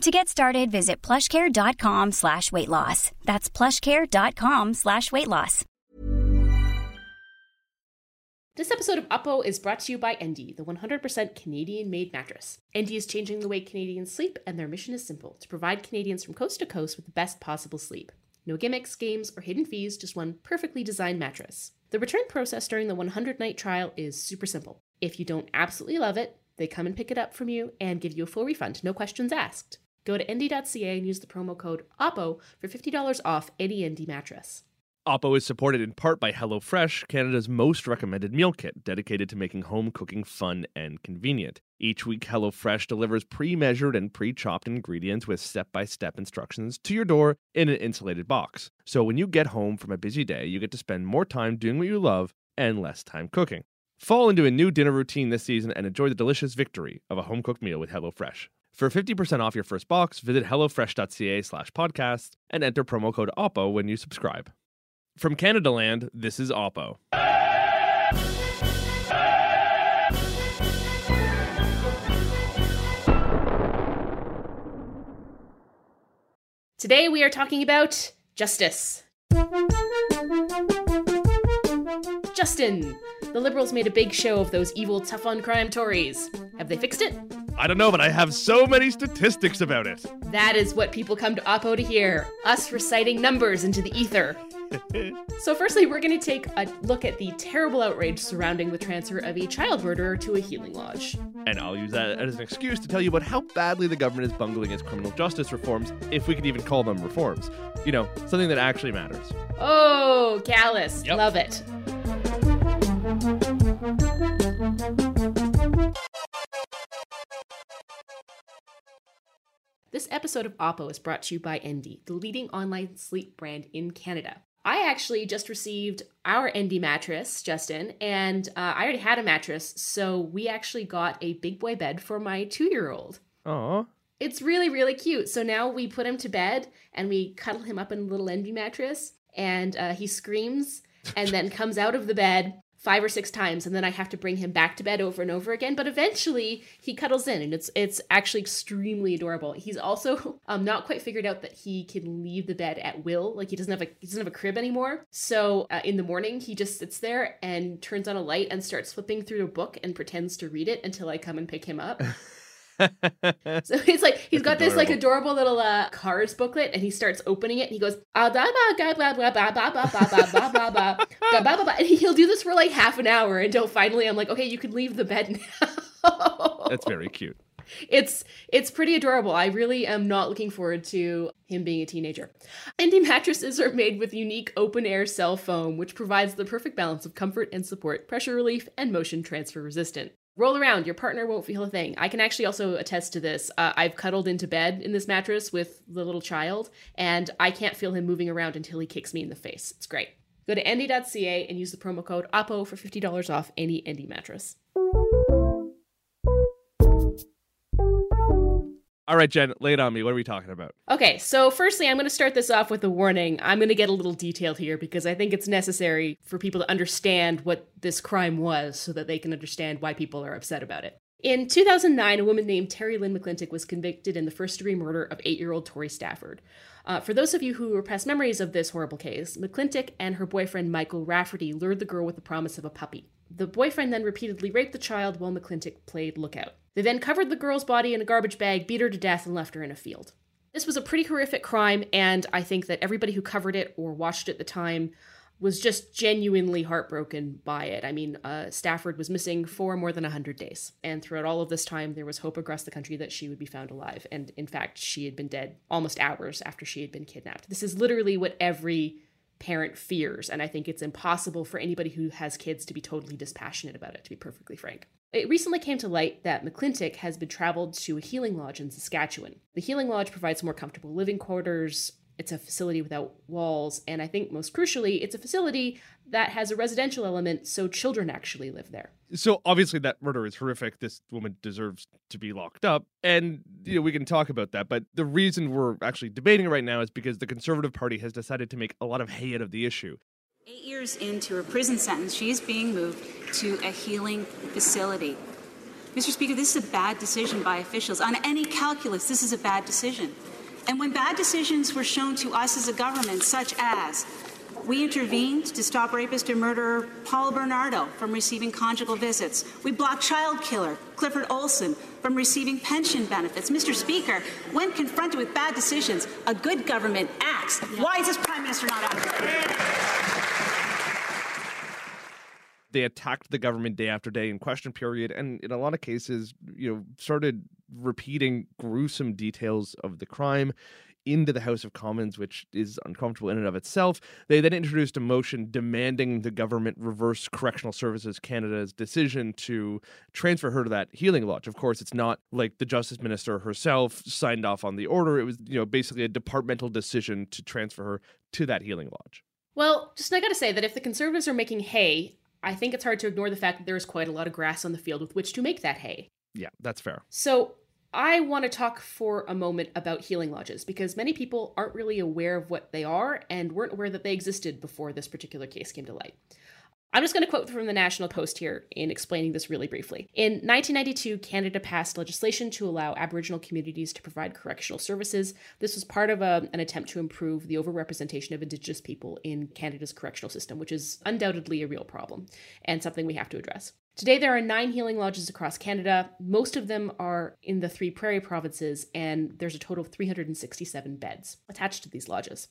To get started, visit plushcare.com slash weight loss. That's plushcare.com slash weight loss. This episode of Oppo is brought to you by Endy, the 100% Canadian-made mattress. Endy is changing the way Canadians sleep, and their mission is simple, to provide Canadians from coast to coast with the best possible sleep. No gimmicks, games, or hidden fees, just one perfectly designed mattress. The return process during the 100-night trial is super simple. If you don't absolutely love it, they come and pick it up from you and give you a full refund, no questions asked. Go to endy.ca and use the promo code OPPO for $50 off any Endy mattress. Oppo is supported in part by HelloFresh, Canada's most recommended meal kit, dedicated to making home cooking fun and convenient. Each week, HelloFresh delivers pre measured and pre chopped ingredients with step by step instructions to your door in an insulated box. So when you get home from a busy day, you get to spend more time doing what you love and less time cooking. Fall into a new dinner routine this season and enjoy the delicious victory of a home cooked meal with HelloFresh. For 50% off your first box, visit HelloFresh.ca slash podcast and enter promo code OPPO when you subscribe. From Canadaland, this is Oppo. Today we are talking about justice. Justin! The Liberals made a big show of those evil tough on crime Tories. Have they fixed it? I don't know, but I have so many statistics about it. That is what people come to Oppo to hear us reciting numbers into the ether. so, firstly, we're going to take a look at the terrible outrage surrounding the transfer of a child murderer to a healing lodge. And I'll use that as an excuse to tell you about how badly the government is bungling its criminal justice reforms, if we can even call them reforms. You know, something that actually matters. Oh, callous. Yep. Love it. Episode of Oppo is brought to you by Endy, the leading online sleep brand in Canada. I actually just received our Endy mattress, Justin, and uh, I already had a mattress, so we actually got a big boy bed for my two year old. Aw. It's really, really cute. So now we put him to bed and we cuddle him up in a little Endy mattress, and uh, he screams and then comes out of the bed five or six times and then I have to bring him back to bed over and over again. But eventually he cuddles in and it's it's actually extremely adorable. He's also um, not quite figured out that he can leave the bed at will. Like he doesn't have a he doesn't have a crib anymore. So uh, in the morning he just sits there and turns on a light and starts flipping through a book and pretends to read it until I come and pick him up. So he's like he's That's got this like adorable. adorable little uh cars booklet and he starts opening it and he goes ah da ba ga blah blah blah blah blah blah blah blah blah blah blah blah blah and he'll do this for like half an hour until finally I'm like okay you can leave the bed now. That's very cute. It's it's pretty adorable. I really am not looking forward to him being a teenager. Endy mattresses are made with unique open air cell foam, which provides the perfect balance of comfort and support, pressure relief, and motion transfer resistant. Roll around, your partner won't feel a thing. I can actually also attest to this. Uh, I've cuddled into bed in this mattress with the little child, and I can't feel him moving around until he kicks me in the face. It's great. Go to endy.ca and use the promo code OPPO for $50 off any Endy mattress. All right, Jen, lay it on me. What are we talking about? Okay, so firstly, I'm going to start this off with a warning. I'm going to get a little detailed here because I think it's necessary for people to understand what this crime was so that they can understand why people are upset about it. In 2009, a woman named Terri-Lynne McClintic was convicted in the first degree murder of eight year old Tori Stafford. Uh, for those of you who repress memories of this horrible case, McClintic and her boyfriend Michael Rafferty lured the girl with the promise of a puppy. The boyfriend then repeatedly raped the child while McClintock played lookout. They then covered the girl's body in a garbage bag, beat her to death, and left her in a field. This was a pretty horrific crime, and I think that everybody who covered it or watched it at the time was just genuinely heartbroken by it. I mean, uh, Stafford was missing for more than 100 days. And throughout all of this time, there was hope across the country that she would be found alive. And in fact, she had been dead almost hours after she had been kidnapped. This is literally what every parent fears. And I think it's impossible for anybody who has kids to be totally dispassionate about it, to be perfectly frank. It recently came to light that McClintic has been traveled to a healing lodge in Saskatchewan. The healing lodge provides more comfortable living quarters, it's a facility without walls, and I think most crucially, it's a facility that has a residential element, so children actually live there. So obviously that murder is horrific. This woman deserves to be locked up, and you know we can talk about that. But the reason we're actually debating it right now is because the Conservative Party has decided to make a lot of hay out of the issue. Eight years into her prison sentence, she is being moved to a healing facility. Mr. Speaker, this is a bad decision by officials. On any calculus, this is a bad decision. And when bad decisions were shown to us as a government, such as we intervened to stop rapist and murderer Paul Bernardo from receiving conjugal visits. We blocked child killer Clifford Olson from receiving pension benefits. Mr. Speaker, when confronted with bad decisions, a good government acts. Why is this Prime Minister not out They attacked the government day after day in question period, and in a lot of cases, you know, started repeating gruesome details of the crime into the House of Commons, which is uncomfortable in and of itself. They then introduced a motion demanding the government reverse Correctional Services Canada's decision to transfer her to that healing lodge. Of course, it's not like the Justice Minister herself signed off on the order. It was, you know, basically a departmental decision to transfer her to that healing lodge. Well, just I gotta say that if the Conservatives are making hay, I think it's hard to ignore the fact that there is quite a lot of grass on the field with which to make that hay. Yeah, that's fair. So I want to talk for a moment about healing lodges because many people aren't really aware of what they are and weren't aware that they existed before this particular case came to light. I'm just going to quote from the National Post here in explaining this really briefly. In 1992, Canada passed legislation to allow Aboriginal communities to provide correctional services. This was part of a, an attempt to improve the overrepresentation of Indigenous people in Canada's correctional system, which is undoubtedly a real problem and something we have to address. Today, there are nine healing lodges across Canada. Most of them are in the three prairie provinces, and there's a total of 367 beds attached to these lodges.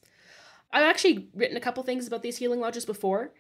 I've actually written a couple things about these healing lodges before,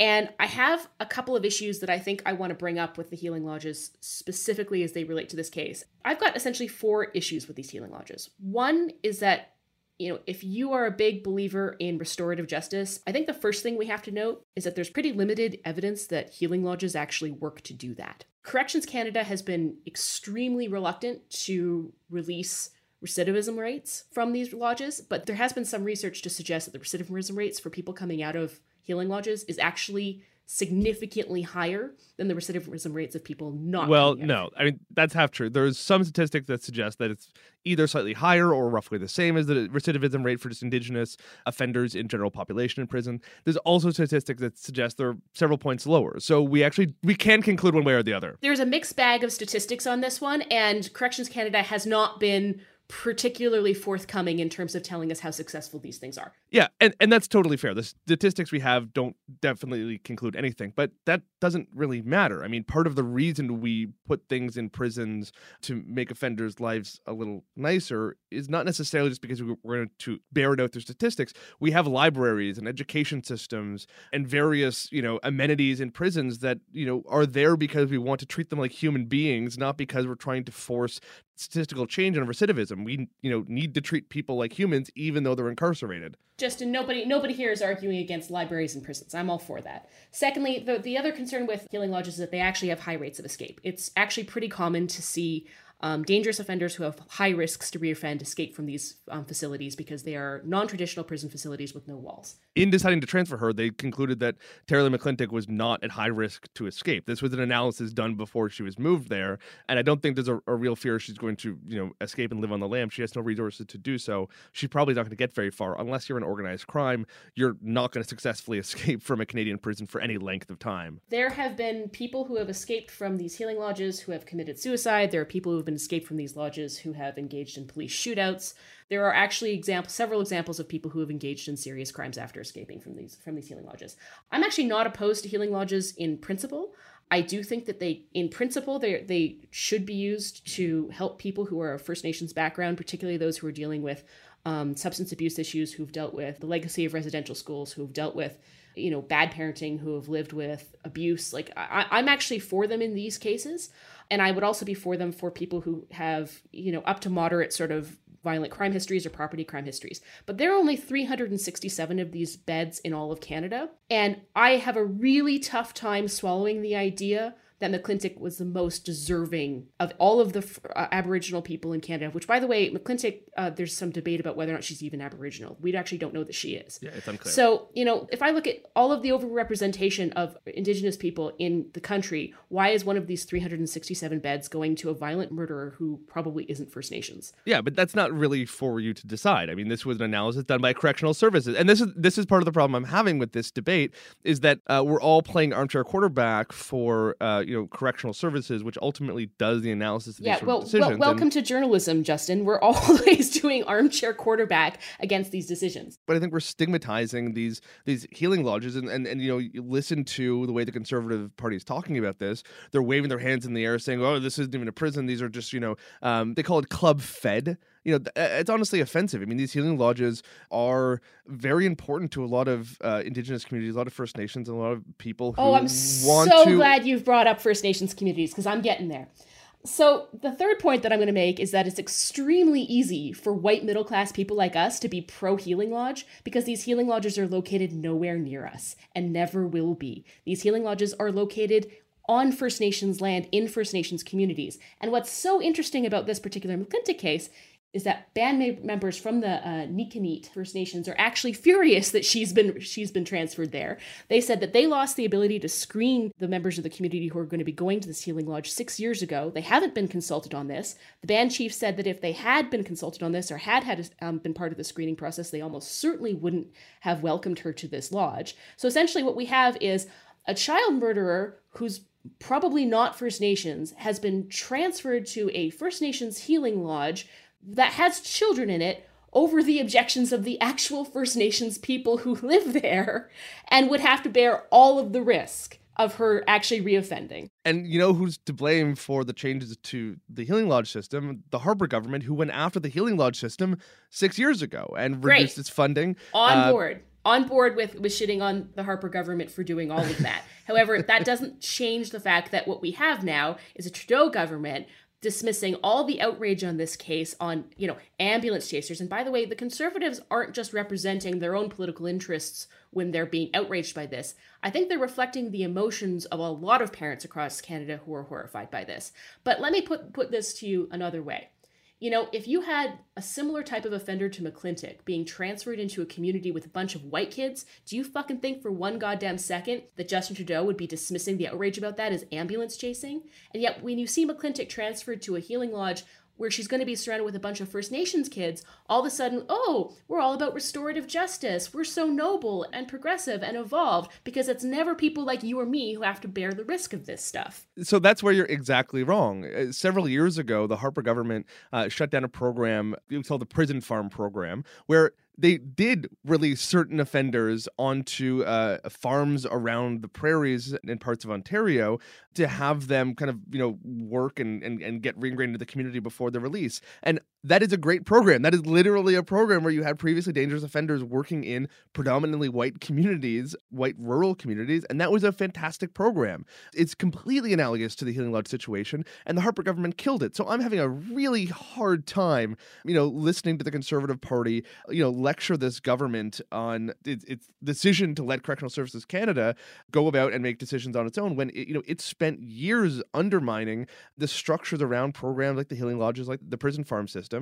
and I have a couple of issues that I think I want to bring up with the healing lodges specifically as they relate to this case. I've got essentially four issues with these healing lodges. One is that you know, if you are a big believer in restorative justice, I think the first thing we have to note is that there's pretty limited evidence that healing lodges actually work to do that. Corrections Canada has been extremely reluctant to release recidivism rates from these lodges, but there has been some research to suggest that the recidivism rates for people coming out of healing lodges is actually significantly higher than the recidivism rates of people not. Well, no, I mean that's half true. There's some statistics that suggest that it's either slightly higher or roughly the same as the recidivism rate for just Indigenous offenders in general population in prison. There's also statistics that suggest they're several points lower. So we actually we can conclude one way or the other. There's a mixed bag of statistics on this one, and Corrections Canada has not been particularly forthcoming in terms of telling us how successful these things are. Yeah, and, and that's totally fair. The statistics we have don't definitely conclude anything, but that doesn't really matter. I mean, part of the reason we put things in prisons to make offenders' lives a little nicer is not necessarily just because we're going to bear it out through statistics. We have libraries and education systems and various, you know, amenities in prisons that, you know, are there because we want to treat them like human beings, not because we're trying to force statistical change in recidivism. We, you know, need to treat people like humans even though they're incarcerated. Justin, nobody nobody here is arguing against libraries and prisons. I'm all for that. Secondly, the the other concern with healing lodges is that they actually have high rates of escape. It's actually pretty common to see um, dangerous offenders who have high risks to reoffend escape from these um, facilities because they are non-traditional prison facilities with no walls. In deciding to transfer her, they concluded that Terri McClintic was not at high risk to escape. This was an analysis done before she was moved there, and I don't think there's a, a real fear she's going to, you know, escape and live on the lam. She has no resources to do so. She's probably not going to get very far unless you're an organized crime. You're not going to successfully escape from a Canadian prison for any length of time. There have been people who have escaped from these healing lodges who have committed suicide. There are people who have been escaped from these lodges who have engaged in police shootouts. There are actually example, several examples of people who have engaged in serious crimes after escaping from these from these healing lodges. I'm actually not opposed to healing lodges in principle. I do think that they, in principle, they they should be used to help people who are of First Nations background, particularly those who are dealing with um, substance abuse issues, who've dealt with the legacy of residential schools, who've dealt with you know, bad parenting, who have lived with abuse. Like, I, I'm actually for them in these cases. And I would also be for them for people who have, you know, up to moderate sort of violent crime histories or property crime histories. But there are only 367 of these beds in all of Canada. And I have a really tough time swallowing the idea that McClintic was the most deserving of all of the uh, Aboriginal people in Canada. Which, by the way, McClintic, uh, there's some debate about whether or not she's even Aboriginal. We actually don't know that she is. Yeah, it's unclear. So, you know, if I look at all of the overrepresentation of Indigenous people in the country, why is one of these 367 beds going to a violent murderer who probably isn't First Nations? Yeah, but that's not really for you to decide. I mean, this was an analysis done by correctional services, and this is this is part of the problem I'm having with this debate is that uh, we're all playing armchair quarterback for uh, you know correctional services, which ultimately does the analysis of yeah, these well, decisions. well, welcome and, to journalism, Justin. We're always doing armchair quarterback against these decisions. but I think we're stigmatizing these these healing lodges, and, and and you know you listen to the way the conservative party is talking about this. They're waving their hands in the air, saying, "Oh, this isn't even a prison. These are just you know um, they call it club fed." You know, it's honestly offensive. I mean, these healing lodges are very important to a lot of uh, Indigenous communities, a lot of First Nations, and a lot of people who Oh, I'm so to. glad you've brought up First Nations communities because I'm getting there. So, the third point that I'm going to make is that it's extremely easy for white middle class people like us to be pro healing lodge because these healing lodges are located nowhere near us and never will be. These healing lodges are located on First Nations land in First Nations communities. And what's so interesting about this particular McClintic case is that band members from the uh, Nekaneet First Nations are actually furious that she's been she's been transferred there. They said that they lost the ability to screen the members of the community who are going to be going to this healing lodge six years ago. They haven't been consulted on this. The band chief said that if they had been consulted on this or had had um, been part of the screening process, they almost certainly wouldn't have welcomed her to this lodge. So essentially, what we have is a child murderer who's probably not First Nations has been transferred to a First Nations healing lodge that has children in it over the objections of the actual First Nations people who live there and would have to bear all of the risk of her actually reoffending. And you know who's to blame for the changes to the Healing Lodge system? The Harper government, who went after the Healing Lodge system six years ago and Great. reduced its funding. On Uh, board. On board with, with shitting on the Harper government for doing all of that. However, that doesn't change the fact that what we have now is a Trudeau government dismissing all the outrage on this case on, you know, ambulance chasers. And by the way, the conservatives aren't just representing their own political interests when they're being outraged by this. I think they're reflecting the emotions of a lot of parents across Canada who are horrified by this. But let me put put this to you another way. You know, if you had a similar type of offender to McClintic being transferred into a community with a bunch of white kids, do you fucking think for one goddamn second that Justin Trudeau would be dismissing the outrage about that as ambulance chasing? And yet, when you see McClintic transferred to a healing lodge where she's going to be surrounded with a bunch of First Nations kids, all of a sudden, oh, we're all about restorative justice. We're so noble and progressive and evolved because it's never people like you or me who have to bear the risk of this stuff. So that's where you're exactly wrong. Uh, several years ago, the Harper government uh, shut down a program called the Prison Farm Program, where they did release certain offenders onto uh, farms around the prairies in parts of Ontario to have them kind of you know work and, and, and get reingrained into the community before the release. And that is a great program. That is literally a program where you had previously dangerous offenders working in predominantly white communities, white rural communities, and that was a fantastic program. It's completely analogous to the Healing Lodge situation, and the Harper government killed it. So I'm having a really hard time, you know, listening to the Conservative Party, you know, lecture this government on its, its decision to let Correctional Services Canada go about and make decisions on its own when it, you know it spent years undermining the structures around programs like the Healing Lodges, like the prison farm system,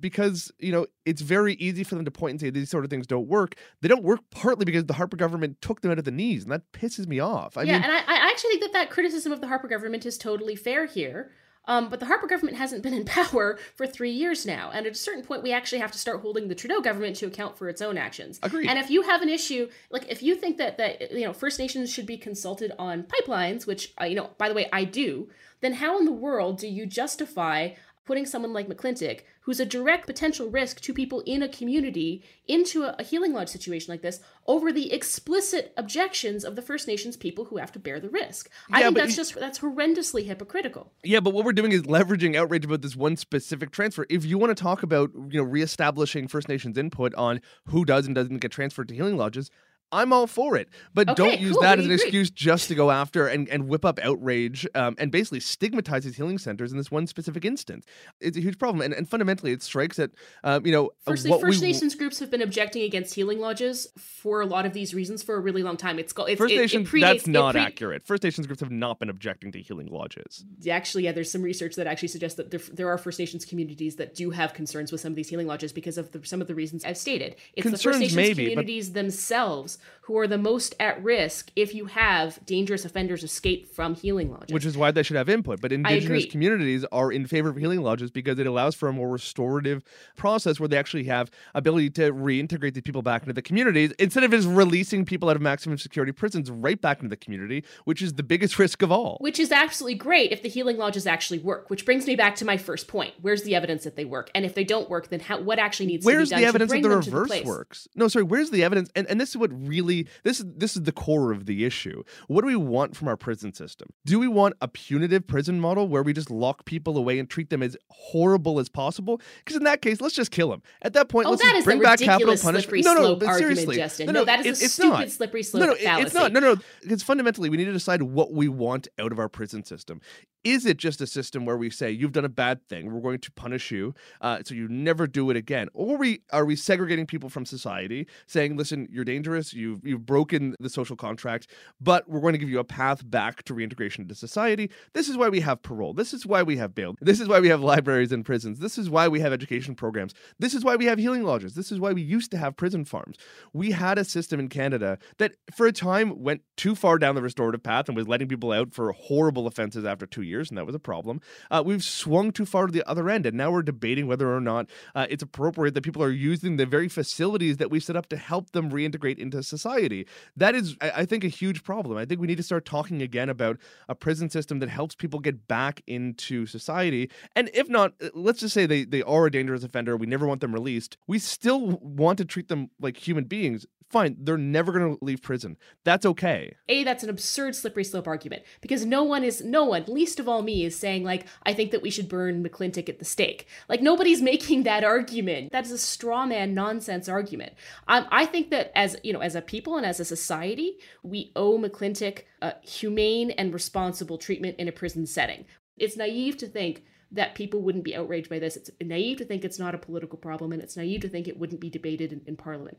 because you know it's very easy for them to point and say these sort of things don't work. They don't work partly because the Harper government took them out of the knees, and that pisses me off. I yeah, mean, and I, I actually think that that criticism of the Harper government is totally fair here. Um, but the Harper government hasn't been in power for three years now, and at a certain point, we actually have to start holding the Trudeau government to account for its own actions. Agreed. And if you have an issue, like if you think that that you know First Nations should be consulted on pipelines, which uh, you know, by the way, I do, then how in the world do you justify putting someone like McClintic, who's a direct potential risk to people in a community, into a, a healing lodge situation like this over the explicit objections of the First Nations people who have to bear the risk. I Yeah, think that's you- just that's horrendously hypocritical. Yeah, but what we're doing is leveraging outrage about this one specific transfer. If you want to talk about, you know, reestablishing First Nations input on who does and doesn't get transferred to healing lodges, I'm all for it. But Okay, don't use cool, that we as an agree. excuse just to go after and, and whip up outrage um, and basically stigmatize these healing centers in this one specific instance. It's a huge problem. And, and fundamentally, it strikes at, um, you know, Firstly, what First we, Nations groups have been objecting against healing lodges for a lot of these reasons for a really long time. It's called it's, First it, it predates- that's not pre- accurate. First Nations groups have not been objecting to healing lodges. Actually, yeah, there's some research that actually suggests that there, there are First Nations communities that do have concerns with some of these healing lodges because of the, some of the reasons I've stated. It's the First Nations maybe, communities themselves who are the most at risk if you have dangerous offenders escape from healing lodges. Which is why they should have input. But indigenous communities are in favor of healing lodges because it allows for a more restorative process where they actually have ability to reintegrate these people back into the communities instead of just releasing people out of maximum security prisons right back into the community, which is the biggest risk of all. Which is absolutely great if the healing lodges actually work. Which brings me back to my first point: where's the evidence that they work? And if they don't work, then how, what actually needs Where's to be done the evidence to that the the reverse place? works? No, sorry. Where's the evidence? And and this is what really this is this is the core of the issue. What do we want from our prison system? Do we want a punitive prison model where we just lock people away and treat them as horrible as possible? Because in that case, let's just kill them. At that point, Oh, let's that just bring back capital punishment. no, no, but seriously, Justin. No, No, no, that is a it- it's stupid not. slippery No, slope no, it- it's not. No, no. Because fundamentally, we need to decide what we want out of our prison system. Is it just a system where we say you've done a bad thing, we're going to punish you, uh, so you never do it again, or we are we segregating people from society, saying, listen, you're dangerous, you've you've broken the social contract, but we're going to give you a path back to reintegration into society. This is why we have parole. This is why we have bail. This is why we have libraries and prisons. This is why we have education programs. This is why we have healing lodges. This is why we used to have prison farms. We had a system in Canada that, for a time, went too far down the restorative path and was letting people out for horrible offenses after two years, and that was a problem. Uh, we've swung too far to the other end, and now we're debating whether or not uh, it's appropriate that people are using the very facilities that we set up to help them reintegrate into society. That is, I, I think, a huge problem. I think we need to start talking again about a prison system that helps people get back into society. And if not, uh, let's just say they, they are a dangerous offender, we never want them released. We still want to treat them like human beings. Fine, they're never going to leave prison. That's okay. A, that's an absurd slippery slope argument because no one is, no one, least of all me, is saying, like, I think that we should burn McClintic at the stake. Like, nobody's making that argument. That is a straw man nonsense argument. Um, I think that as, you know, as a people and as a society, we owe McClintic humane and responsible treatment in a prison setting. It's naive to think that people wouldn't be outraged by this. It's naive to think it's not a political problem, and it's naive to think it wouldn't be debated in, in Parliament.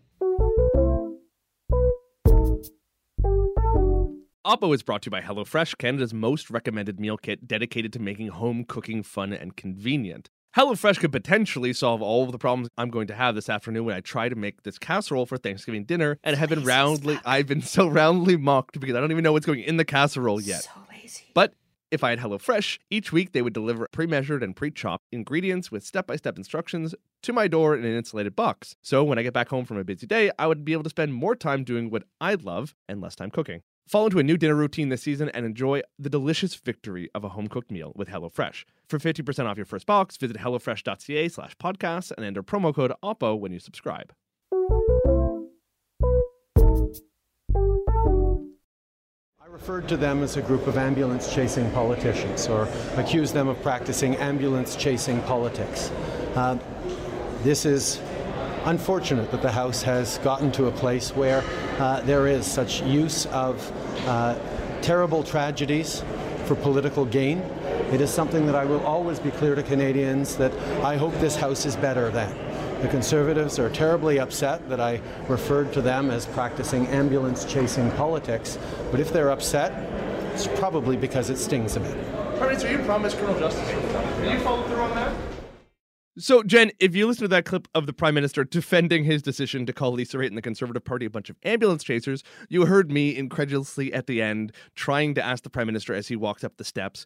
Oppo is brought to you by HelloFresh, Canada's most recommended meal kit dedicated to making home cooking fun and convenient. HelloFresh could potentially solve all of the problems I'm going to have this afternoon when I try to make this casserole for Thanksgiving dinner and have been roundly I've been so roundly mocked because I don't even know what's going in the casserole yet. So lazy. But if I had HelloFresh, each week they would deliver pre measured and pre chopped ingredients with step by step instructions to my door in an insulated box. So when I get back home from a busy day, I would be able to spend more time doing what I love and less time cooking. Fall into a new dinner routine this season and enjoy the delicious victory of a home cooked meal with HelloFresh. For 50% off your first box, visit HelloFresh.ca slash podcasts and enter promo code OPPO when you subscribe. I referred to them as a group of ambulance chasing politicians or accused them of practicing ambulance chasing politics. Uh, this is unfortunate that the House has gotten to a place where uh, there is such use of uh, terrible tragedies for political gain. It is something that I will always be clear to Canadians that I hope this House is better than. The Conservatives are terribly upset that I referred to them as practicing ambulance chasing politics, but if they're upset, it's probably because it stings a bit. Prime Minister, you promised criminal justice reform. Will you follow through on that? So, Jen, if you listen to that clip of the Prime Minister defending his decision to call Lisa Raitt and the Conservative Party a bunch of ambulance chasers, you heard me incredulously at the end trying to ask the Prime Minister as he walks up the steps,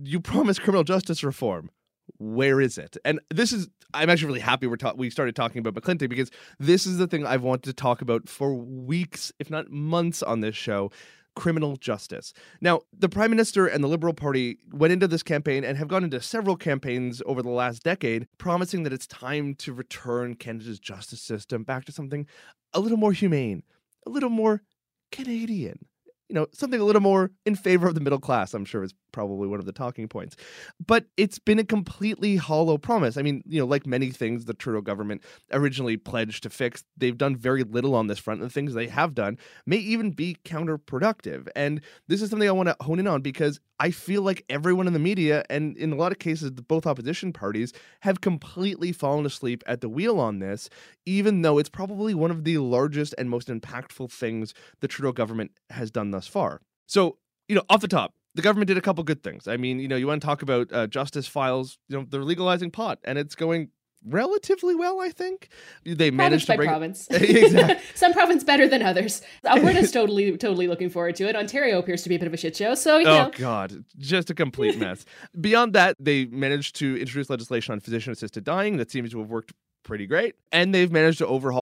You promised criminal justice reform. Where is it? And this is, I'm actually really happy we're ta- we started talking about McClintic because this is the thing I've wanted to talk about for weeks, if not months, on this show criminal justice. Now, the Prime Minister and the Liberal Party went into this campaign and have gone into several campaigns over the last decade promising that it's time to return Canada's justice system back to something a little more humane, a little more Canadian. You know, something a little more in favor of the middle class, I'm sure is probably one of the talking points. But it's been a completely hollow promise. I mean, you know, like many things the Trudeau government originally pledged to fix, they've done very little on this front. And the things they have done may even be counterproductive. And this is something I want to hone in on because I feel like everyone in the media, and in a lot of cases, both opposition parties, have completely fallen asleep at the wheel on this, even though it's probably one of the largest and most impactful things the Trudeau government has done thus far. So, you know, off the top, the government did a couple good things. I mean, you know, you want to talk about uh, justice files, you know, they're legalizing pot and it's going relatively well, I think. They province managed to by bring province. exactly. Some province better than others. Alberta's totally, totally looking forward to it. Ontario appears to be a bit of a shit show. So, you Oh know, god, just a complete mess. Beyond that, they managed to introduce legislation on physician assisted dying that seems to have worked pretty great, and they've managed to overhaul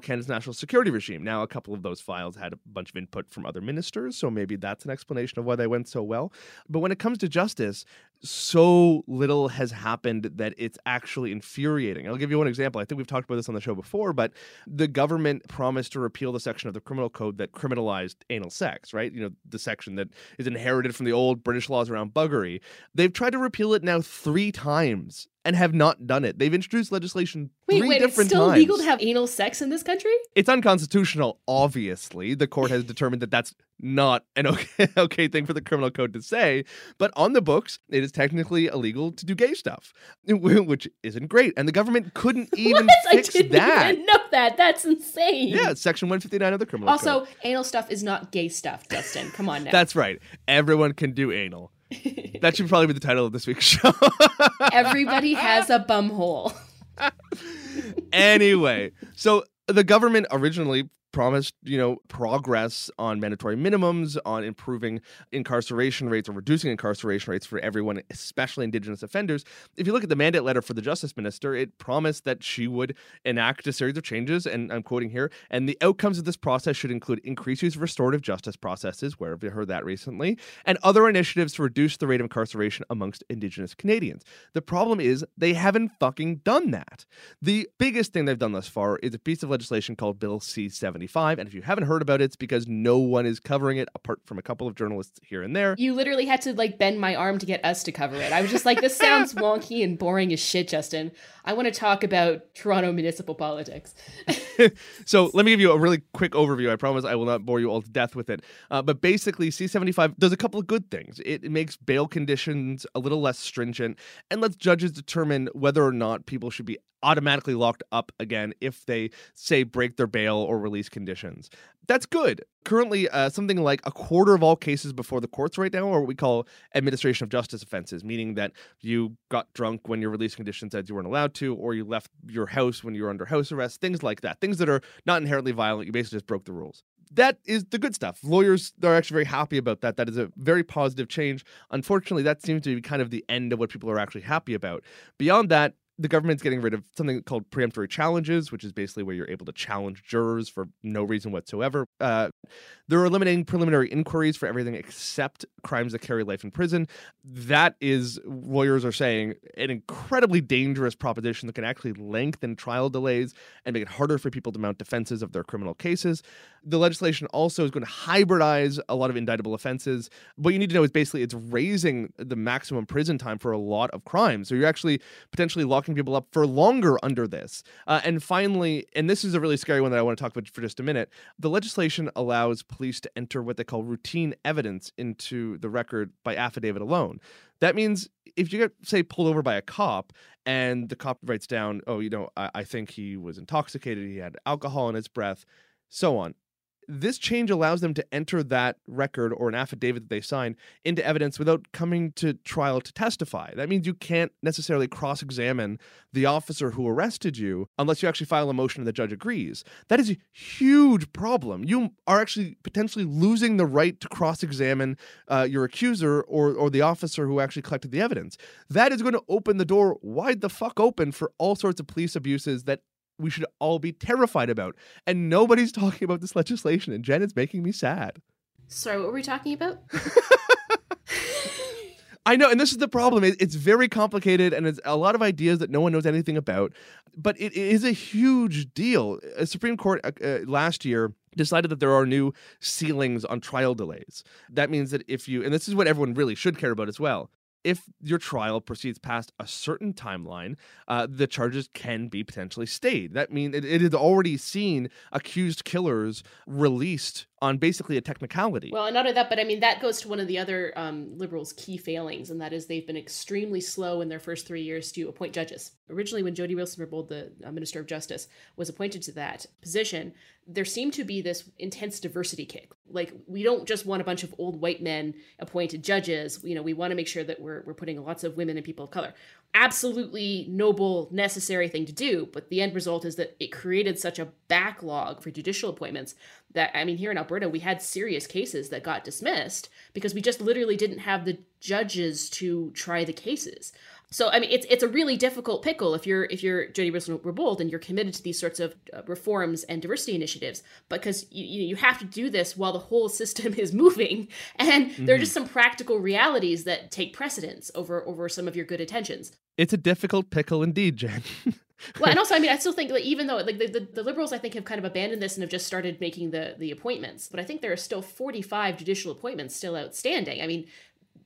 Canada's national security regime. Now, a couple of those files had a bunch of input from other ministers, so maybe that's an explanation of why they went so well. But when it comes to justice, so little has happened that it's actually infuriating. I'll give you one example. I think we've talked about this on the show before, but the government promised to repeal the section of the criminal code that criminalized anal sex, right? You know, the section that is inherited from the old British laws around buggery. They've tried to repeal it now three times and have not done it. They've introduced legislation wait, three wait, it's different still times. legal to have anal sex in this country? It's unconstitutional, obviously. The court has determined that that's not an okay, okay thing for the criminal code to say. But on the books, it is technically illegal to do gay stuff, which isn't great. And the government couldn't even fix I didn't that. even know that. That's insane. Yeah, section 159 of the criminal Also, code. Also, anal stuff is not gay stuff, Justin. Come on now. That's right. Everyone can do anal. that should probably be the title of this week's show. Everybody has a bum hole. anyway, so the government originally promised, you know, progress on mandatory minimums, on improving incarceration rates or reducing incarceration rates for everyone, especially indigenous offenders. If you look at the mandate letter for the justice minister, it promised that she would enact a series of changes, and I'm quoting here, and the outcomes of this process should include increased use of restorative justice processes, where have you heard that recently, and other initiatives to reduce the rate of incarceration amongst indigenous Canadians. The problem is they haven't fucking done that. The biggest thing they've done thus far is a piece of legislation called Bill C-75, and if you haven't heard about it, it's because no one is covering it apart from a couple of journalists here and there. You literally had to like bend my arm to get us to cover it. I was just like, this sounds wonky and boring as shit, Justin. I want to talk about Toronto municipal politics. so let me give you a really quick overview. I promise I will not bore you all to death with it. Uh, but basically, C75 does a couple of good things. It, it makes bail conditions a little less stringent and lets judges determine whether or not people should be automatically locked up again if they say break their bail or release conditions. That's good. Currently, uh, something like a quarter of all cases before the courts right now are what we call administration of justice offenses, meaning that you got drunk when your release condition said you weren't allowed to, or you left your house when you were under house arrest, things like that. Things that are not inherently violent. You basically just broke the rules that is the good stuff. Lawyers are actually very happy about that. That is a very positive change. Unfortunately, that seems to be kind of the end of what people are actually happy about. Beyond that, the government's getting rid of something called preemptory challenges, which is basically where you're able to challenge jurors for no reason whatsoever. Uh, they're eliminating preliminary inquiries for everything except crimes that carry life in prison. That is, lawyers are saying, an incredibly dangerous proposition that can actually lengthen trial delays and make it harder for people to mount defenses of their criminal cases. The legislation also is going to hybridize a lot of indictable offenses. What you need to know is basically it's raising the maximum prison time for a lot of crimes. So you're actually potentially locking people up for longer under this. Uh, and finally, and this is a really scary one that I want to talk about for just a minute, the legislation allows police to enter what they call routine evidence into the record by affidavit alone. That means if you get, say, pulled over by a cop and the cop writes down, oh, you know, I, I think he was intoxicated, he had alcohol in his breath, so on this change allows them to enter that record or an affidavit that they sign into evidence without coming to trial to testify. That means you can't necessarily cross examine the officer who arrested you unless you actually file a motion and the judge agrees. That is a huge problem. You are actually potentially losing the right to cross examine uh, your accuser or, or the officer who actually collected the evidence. That is going to open the door wide the fuck open for all sorts of police abuses that we should all be terrified about. And nobody's talking about this legislation. And Jen, it's making me sad. Sorry, what were we talking about? I know, and this is the problem. It's very complicated, and it's a lot of ideas that no one knows anything about. But it is a huge deal. A Supreme Court uh, uh, last year decided that there are new ceilings on trial delays. That means that if you, and this is what everyone really should care about as well, if your trial proceeds past a certain timeline, uh, the charges can be potentially stayed. That means it, it had already seen accused killers released on basically a technicality. Well, and not only that, but I mean that goes to one of the other um, liberals' key failings, and that is they've been extremely slow in their first three years to appoint judges. Originally, when Jody Wilson-Raybould, the uh, Minister of Justice, was appointed to that position, there seemed to be this intense diversity kick. Like we don't just want a bunch of old white men appointed judges. You know, we want to make sure that we're we're putting lots of women and people of color absolutely noble, necessary thing to do. But the end result is that it created such a backlog for judicial appointments that, I mean, here in Alberta, we had serious cases that got dismissed because we just literally didn't have the judges to try the cases. So I mean, it's it's a really difficult pickle if you're if you're Jody Wilson-Raybould and you're committed to these sorts of uh, reforms and diversity initiatives, because you you have to do this while the whole system is moving, and mm-hmm. there are just some practical realities that take precedence over over some of your good intentions. It's a difficult pickle indeed, Jen. well, and also, I mean, I still think like even though like the, the, the, liberals, I think have kind of abandoned this and have just started making the the appointments, but I think there are still 45 judicial appointments still outstanding. I mean,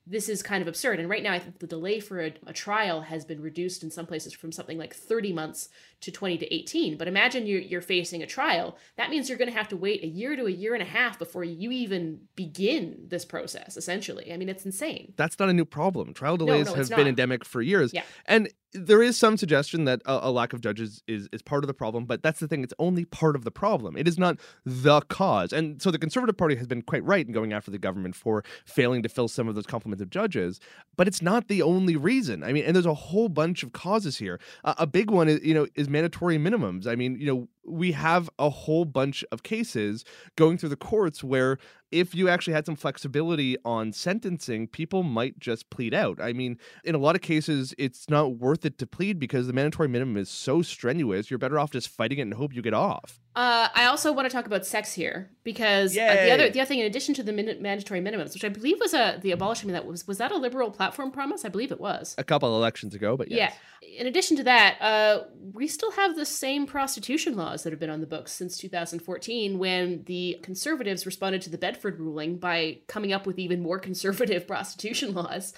this is kind of absurd. And right now, I think the delay for a, a, trial has been reduced in some places from something like 30 months to 20 to 18. But imagine you're, you're facing a trial. That means you're going to have to wait a year to a year and a half before you even begin this process, essentially. I mean, it's insane. That's not a new problem. Trial delays no, no, have been endemic for years. Yeah. And there is some suggestion that a, a, lack of judges is, is part of the problem, but that's the thing. It's only part of the problem. It is not the cause. And so the Conservative Party has been quite right in going after the government for failing to fill some of those complement of judges, but it's not the only reason. I mean, and there's a whole bunch of causes here. Uh, a big one is, you know, is mandatory minimums. I mean, you know, we have a whole bunch of cases going through the courts where if you actually had some flexibility on sentencing, people might just plead out. I mean, in a lot of cases, it's not worth it to plead because the mandatory minimum is so strenuous. You're better off just fighting it and hope you get off. Uh, I also want to talk about sex here because uh, the other the other thing, in addition to the min- mandatory minimums, which I believe was a the abolishment that was was that a liberal platform promise? I believe it was a couple elections ago, but yes. yeah. In addition to that, uh, we still have the same prostitution laws that have been on the books since 2014, when the conservatives responded to the Bedford ruling by coming up with even more conservative prostitution laws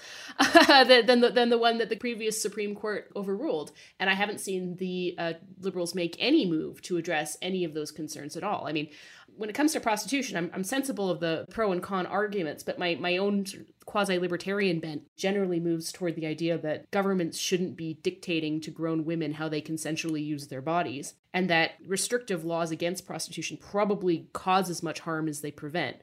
than the, than the one that the previous Supreme Court overruled. And I haven't seen the uh, liberals make any move to address any of those concerns at all. I mean, when it comes to prostitution, I'm, I'm sensible of the pro and con arguments, but my, my own quasi libertarian bent generally moves toward the idea that governments shouldn't be dictating to grown women how they consensually use their bodies, and that restrictive laws against prostitution probably cause as much harm as they prevent.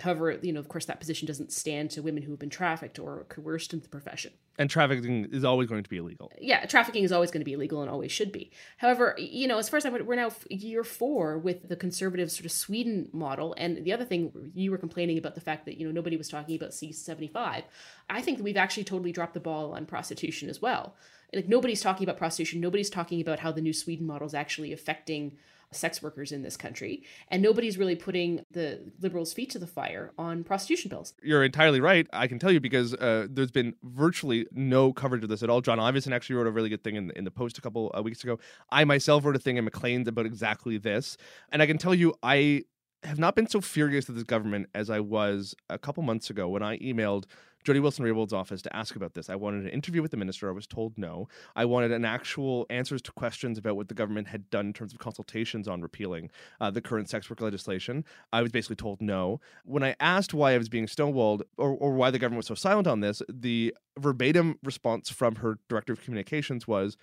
However, you know, of course, that position doesn't stand to women who have been trafficked or coerced into the profession. And trafficking is always going to be illegal. Yeah, trafficking is always going to be illegal and always should be. However, you know, as far as I'm, we're now year four with the conservative sort of Sweden model. And the other thing, you were complaining about the fact that, you know, nobody was talking about C75. I think that we've actually totally dropped the ball on prostitution as well. Like, nobody's talking about prostitution. Nobody's talking about how the new Sweden model is actually affecting sex workers in this country, and nobody's really putting the liberals' feet to the fire on prostitution bills. You're entirely right. I can tell you because uh, there's been virtually no coverage of this at all. John Ivison actually wrote a really good thing in, in the Post a couple uh, weeks ago. I myself wrote a thing in Maclean's about exactly this, and I can tell you, I have not been so furious at this government as I was a couple months ago when I emailed Jody Wilson Raybould's office to ask about this. I wanted an interview with the minister. I was told no. I wanted an actual answers to questions about what the government had done in terms of consultations on repealing uh, the current sex work legislation. I was basically told no. When I asked why I was being stonewalled or, or why the government was so silent on this, the verbatim response from her director of communications was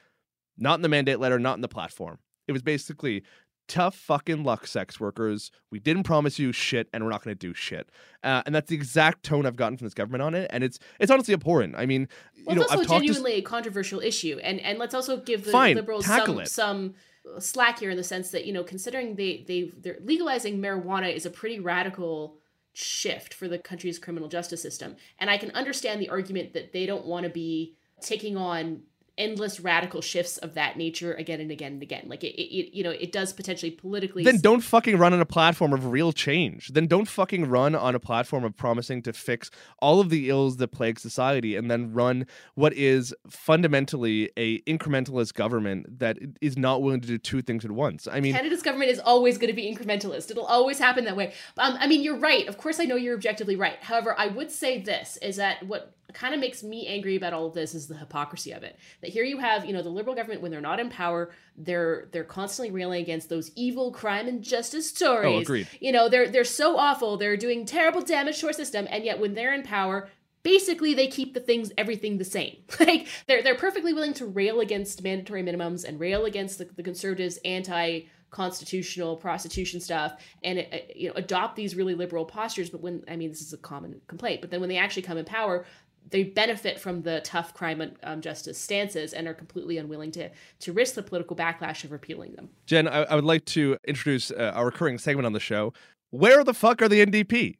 not in the mandate letter, not in the platform. It was basically tough fucking luck, sex workers. We didn't promise you shit, and we're not going to do shit. Uh, and that's the exact tone I've gotten from this government on it, and it's it's honestly abhorrent. I mean, well, you know, it's also I've talked genuinely a controversial issue, and and let's also give the Fine, liberals some it. some slack here in the sense that you know considering they they they're legalizing marijuana is a pretty radical shift for the country's criminal justice system and i can understand the argument that they don't want to be taking on endless radical shifts of that nature again and again and again like it, it you know it does potentially politically then don't fucking run on a platform of real change. Then don't fucking run on a platform of promising to fix all of the ills that plague society and then run what is fundamentally a incrementalist government that is not willing to do two things at once. I mean, Canada's government is always going to be incrementalist. It'll always happen that way. Um, I mean, you're right. Of course, I know you're objectively right. However, I would say this is that what kind of makes me angry about all of this is the hypocrisy of it. That here you have, you know, the liberal government when they're not in power, they're they're constantly railing against those evil crime and justice stories. Oh, agreed. You know, they're they're so awful. They're doing terrible damage to our system, and yet when they're in power, basically they keep the things everything the same like they're they're perfectly willing to rail against mandatory minimums and rail against the, the conservatives anti constitutional prostitution stuff and uh, you know adopt these really liberal postures but when i mean this is a common complaint but then when they actually come in power they benefit from the tough crime and um, justice stances and are completely unwilling to to risk the political backlash of repealing them Jen, I, I would like to introduce uh, our recurring segment on the show. Where the fuck are the NDP?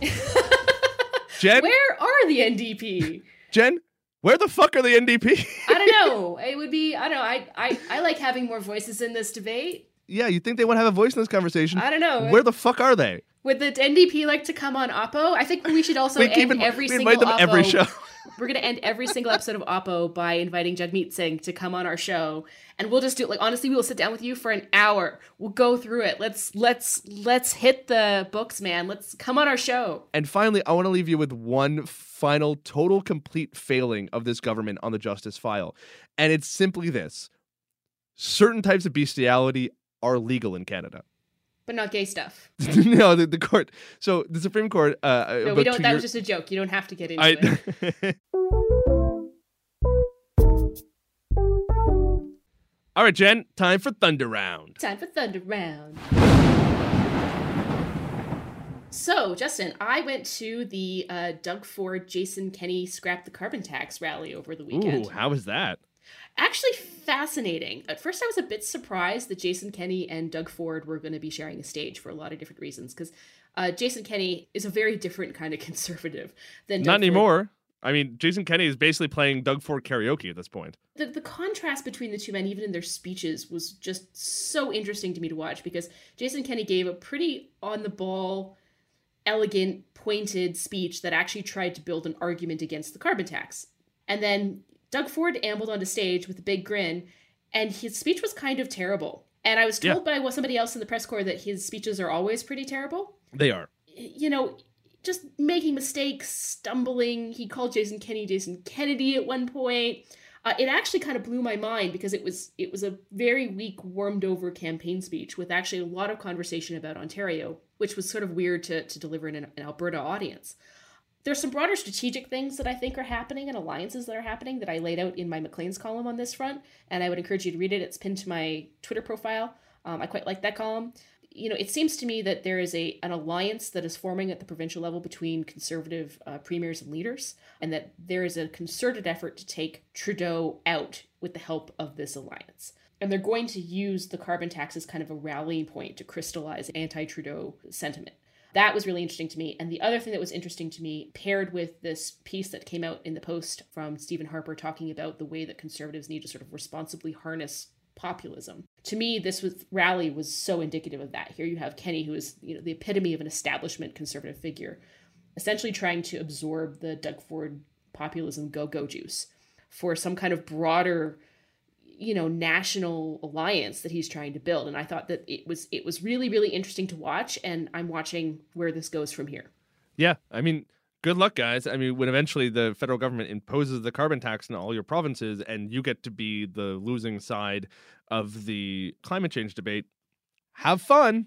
Jen, where are the ndp Jen, where the fuck are the NDP? i don't know it would be i don't know I, I i like having more voices in this debate yeah, you think they want to have a voice in this conversation? I don't know. Where the fuck are they? Would the NDP like to come on Oppo? I think we should also We end every we single invite them Oppo. every show. We're gonna end every single episode of Oppo by inviting Jagmeet Singh to come on our show, and we'll just do it. Like honestly, we will sit down with you for an hour. We'll go through it. Let's let's let's hit the books, man. Let's come on our show. And finally, I want to leave you with one final, total, complete failing of this government on the justice file. And it's simply this certain types of bestiality are legal in Canada. But not gay stuff. no, the, the court. So the Supreme Court. Uh, No, we don't. That years- was just a joke. You don't have to get into I, it. All right, Jen, time for Thunder Round. Time for Thunder Round. So, Justin, I went to the uh, Doug Ford, Jason Kenney Scrap the Carbon Tax rally over the weekend. Ooh, how was that? Actually, fascinating. At first, I was a bit surprised that Jason Kenney and Doug Ford were going to be sharing a stage for a lot of different reasons. Because uh, Jason Kenney is a very different kind of conservative than Doug Not Ford. anymore. I mean, Jason Kenney is basically playing Doug Ford karaoke at this point. the, the contrast between the two men, even in their speeches, was just so interesting to me to watch because Jason Kenney gave a pretty on the ball, elegant, pointed speech that actually tried to build an argument against the carbon tax. And then Doug Ford ambled onto stage with a big grin, and his speech was kind of terrible. And I was Yeah. told by somebody else in the press corps that his speeches are always pretty terrible They are. you know, just making mistakes, stumbling. He called Jason Kenney Jason Kennedy at one point. Uh, it actually kind of blew my mind because it was it was a very weak, warmed over campaign speech with actually a lot of conversation about Ontario, which was sort of weird to to deliver in an, an Alberta audience. There's some broader strategic things that I think are happening and alliances that are happening that I laid out in my Maclean's column on this front, and I would encourage you to read it. It's pinned to my Twitter profile. Um, I quite like that column you know, it seems to me that there is a an alliance that is forming at the provincial level between conservative uh, premiers and leaders, and that there is a concerted effort to take Trudeau out with the help of this alliance. And they're going to use the carbon tax as kind of a rallying point to crystallize anti-Trudeau sentiment. That was really interesting to me. And the other thing that was interesting to me, paired with this piece that came out in the Post from Stephen Harper talking about the way that conservatives need to sort of responsibly harness populism. To me, this was rally was so indicative of that. Here you have Kenney, who is you know the epitome of an establishment conservative figure, essentially trying to absorb the Doug Ford populism go-go juice for some kind of broader you know national alliance that he's trying to build and i thought that it was it was really really interesting to watch and i'm watching where this goes from here Yeah, I mean, good luck, guys. I mean, when eventually the federal government imposes the carbon tax in all your provinces and you get to be the losing side of the climate change debate, have fun.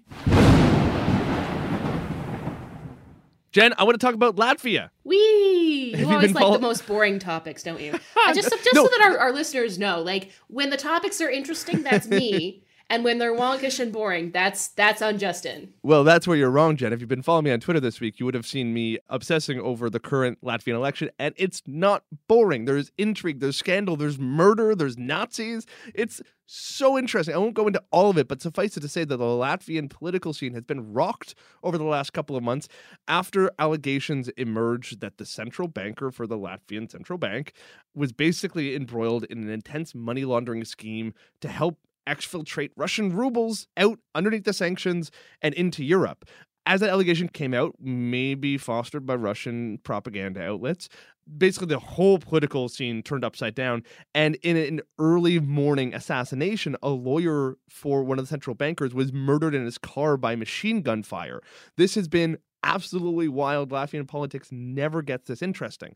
Jen, I want to talk about Latvia. We You you always like follow- the most boring topics, don't you? Uh, just just No. so that our, our listeners know, like when the topics are interesting, that's me, and when they're wonkish and boring, that's that's on Justin. Well, that's where you're wrong, Jen. If you've been following me on Twitter this week, you would have seen me obsessing over the current Latvian election, and it's not boring. There's intrigue, there's scandal, there's murder, there's Nazis. It's so interesting. I won't go into all of it, but suffice it to say that the Latvian political scene has been rocked over the last couple of months after allegations emerged that the central banker for the Latvian central bank was basically embroiled in an intense money laundering scheme to help exfiltrate Russian rubles out underneath the sanctions and into Europe. As that allegation came out, maybe fostered by Russian propaganda outlets, basically the whole political scene turned upside down. And in an early morning assassination, a lawyer for one of the central bankers was murdered in his car by machine gun fire. This has been absolutely wild. Latvian politics never gets this interesting.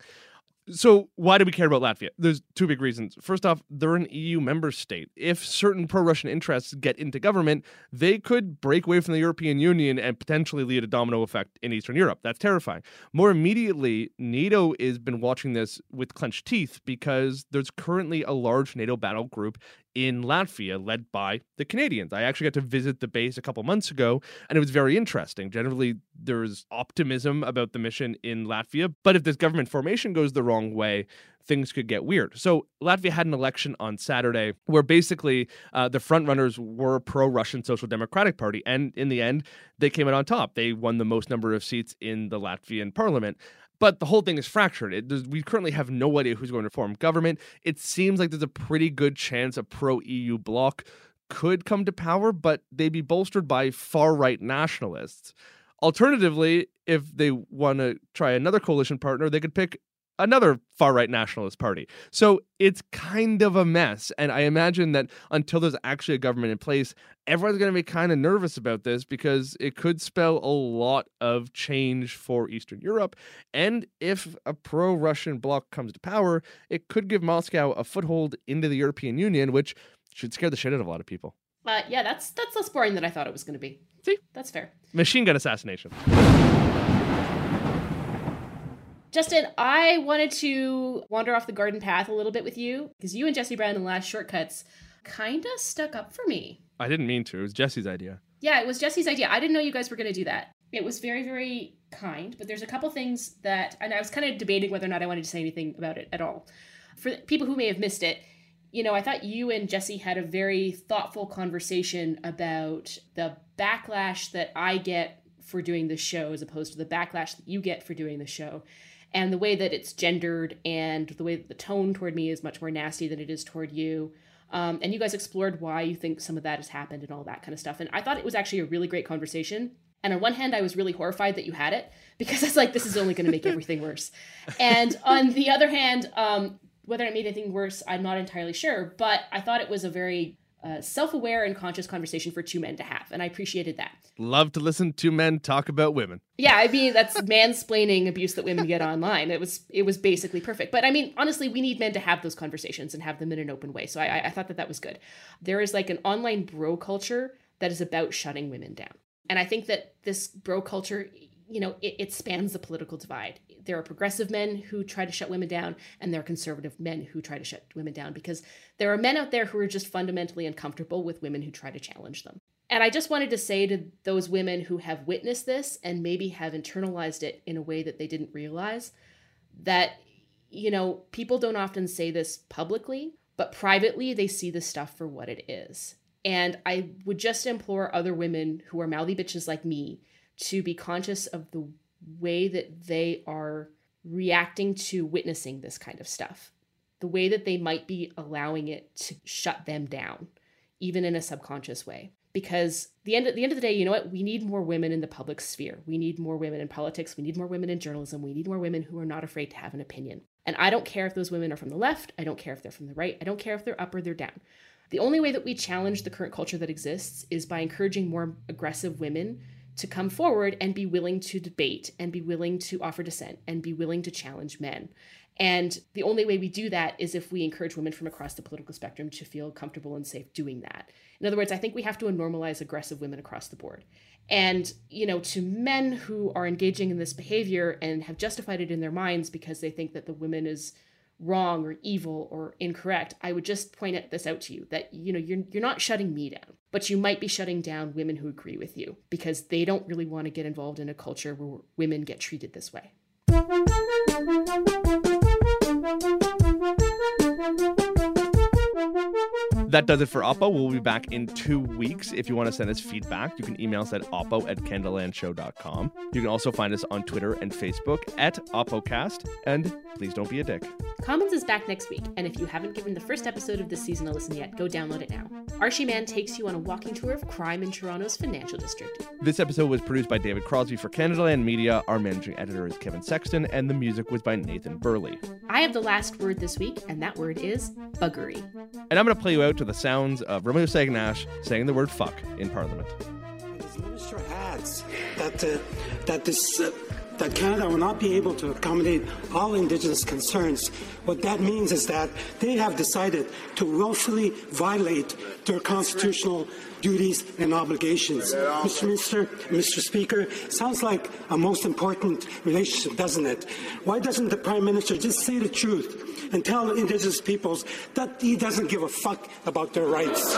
So, why do we care about Latvia? There's two big reasons. First off, they're an EU member state. If certain pro Russian interests get into government, they could break away from the European Union and potentially lead a domino effect in Eastern Europe. That's terrifying. More immediately, NATO has been watching this with clenched teeth because there's currently a large NATO battle group in Latvia led by the Canadians. I actually got to visit the base a couple months ago and it was very interesting. Generally, there's optimism about the mission in Latvia, but if this government formation goes the wrong way, things could get weird. So, Latvia had an election on Saturday where basically uh, the frontrunners were pro Russian Social Democratic Party. And in the end, they came out on top. They won the most number of seats in the Latvian parliament. But the whole thing is fractured. It, we currently have no idea who's going to form government. It seems like there's a pretty good chance a pro EU bloc could come to power, but they'd be bolstered by far right nationalists. Alternatively, if they want to try another coalition partner, they could pick another far right nationalist party. So it's kind of a mess. And I imagine that until there's actually a government in place, everyone's going to be kind of nervous about this because it could spell a lot of change for Eastern Europe. And if a pro Russian bloc comes to power, it could give Moscow a foothold into the European Union, which should scare the shit out of a lot of people. Uh, yeah, that's that's less boring than I thought it was going to be. See? That's fair. Machine gun assassination. Justin, I wanted to wander off the garden path a little bit with you because you and Jesse Brown in the last shortcuts kind of stuck up for me. I didn't mean to. It was Jesse's idea. Yeah, it was Jesse's idea. I didn't know you guys were going to do that. It was very, very kind, but there's a couple things that, and I was kind of debating whether or not I wanted to say anything about it at all. For people who may have missed it, you know, I thought you and Jesse had a very thoughtful conversation about the backlash that I get for doing the show as opposed to the backlash that you get for doing the show. And the way that it's gendered and the way that the tone toward me is much more nasty than it is toward you. Um, and you guys explored why you think some of that has happened and all that kind of stuff. And I thought it was actually a really great conversation. And on one hand, I was really horrified that you had it because it's like, this is only going to make everything worse. And on the other hand, um, whether it made anything worse, I'm not entirely sure. But I thought it was a very uh, self aware and conscious conversation for two men to have. And I appreciated that. Love to listen to men talk about women. Yeah, I mean that's mansplaining abuse that women get online. It was it was basically perfect. But I mean, honestly, we need men to have those conversations and have them in an open way. So I, I thought that that was good. There is like an online bro culture that is about shutting women down, and I think that this bro culture, you know, it, it spans the political divide. There are progressive men who try to shut women down, and there are conservative men who try to shut women down because there are men out there who are just fundamentally uncomfortable with women who try to challenge them. And I just wanted to say to those women who have witnessed this and maybe have internalized it in a way that they didn't realize that, you know, people don't often say this publicly, but privately they see this stuff for what it is. And I would just implore other women who are mouthy bitches like me to be conscious of the way that they are reacting to witnessing this kind of stuff, the way that they might be allowing it to shut them down, even in a subconscious way because the end at the end of the day, you know what? We need more women in the public sphere. We need more women in politics. We need more women in journalism. We need more women who are not afraid to have an opinion. And I don't care if those women are from the left. I don't care if they're from the right. I don't care if they're up or they're down. The only way that we challenge the current culture that exists is by encouraging more aggressive women to come forward and be willing to debate and be willing to offer dissent and be willing to challenge men. And the only way we do that is if we encourage women from across the political spectrum to feel comfortable and safe doing that. In other words, I think we have to normalize aggressive women across the board. And, you know, to men who are engaging in this behavior and have justified it in their minds because they think that the woman is wrong or evil or incorrect, I would just point this out to you that, you know, you're, you're not shutting me down, but you might be shutting down women who agree with you because they don't really want to get involved in a culture where women get treated this way. That does it for Oppo. We'll be back in two weeks. If you want to send us feedback, you can email us at oppo at canadalandshow.com. You can also find us on Twitter and Facebook at OppoCast. And please don't be a dick. Commons is back next week, and if you haven't given the first episode of this season a listen yet, go download it now. Arshy Mann takes you on a walking tour of crime in Toronto's financial district. This episode was produced by David Crosby for Canadaland Media. Our managing editor is Kevin Sexton, and the music was by Nathan Burley. I have the last word this week, and that word is buggery. And I'm going to play you out to the sounds of Romeo Saganash saying the word fuck in Parliament. Minister adds that, uh, that this. Uh, that Canada will not be able to accommodate all Indigenous concerns. What that means is that they have decided to willfully violate their constitutional duties and obligations. Mr. Minister, Mr. Speaker, sounds like a most important relationship, doesn't it? Why doesn't the Prime Minister just say the truth and tell Indigenous peoples that he doesn't give a fuck about their rights?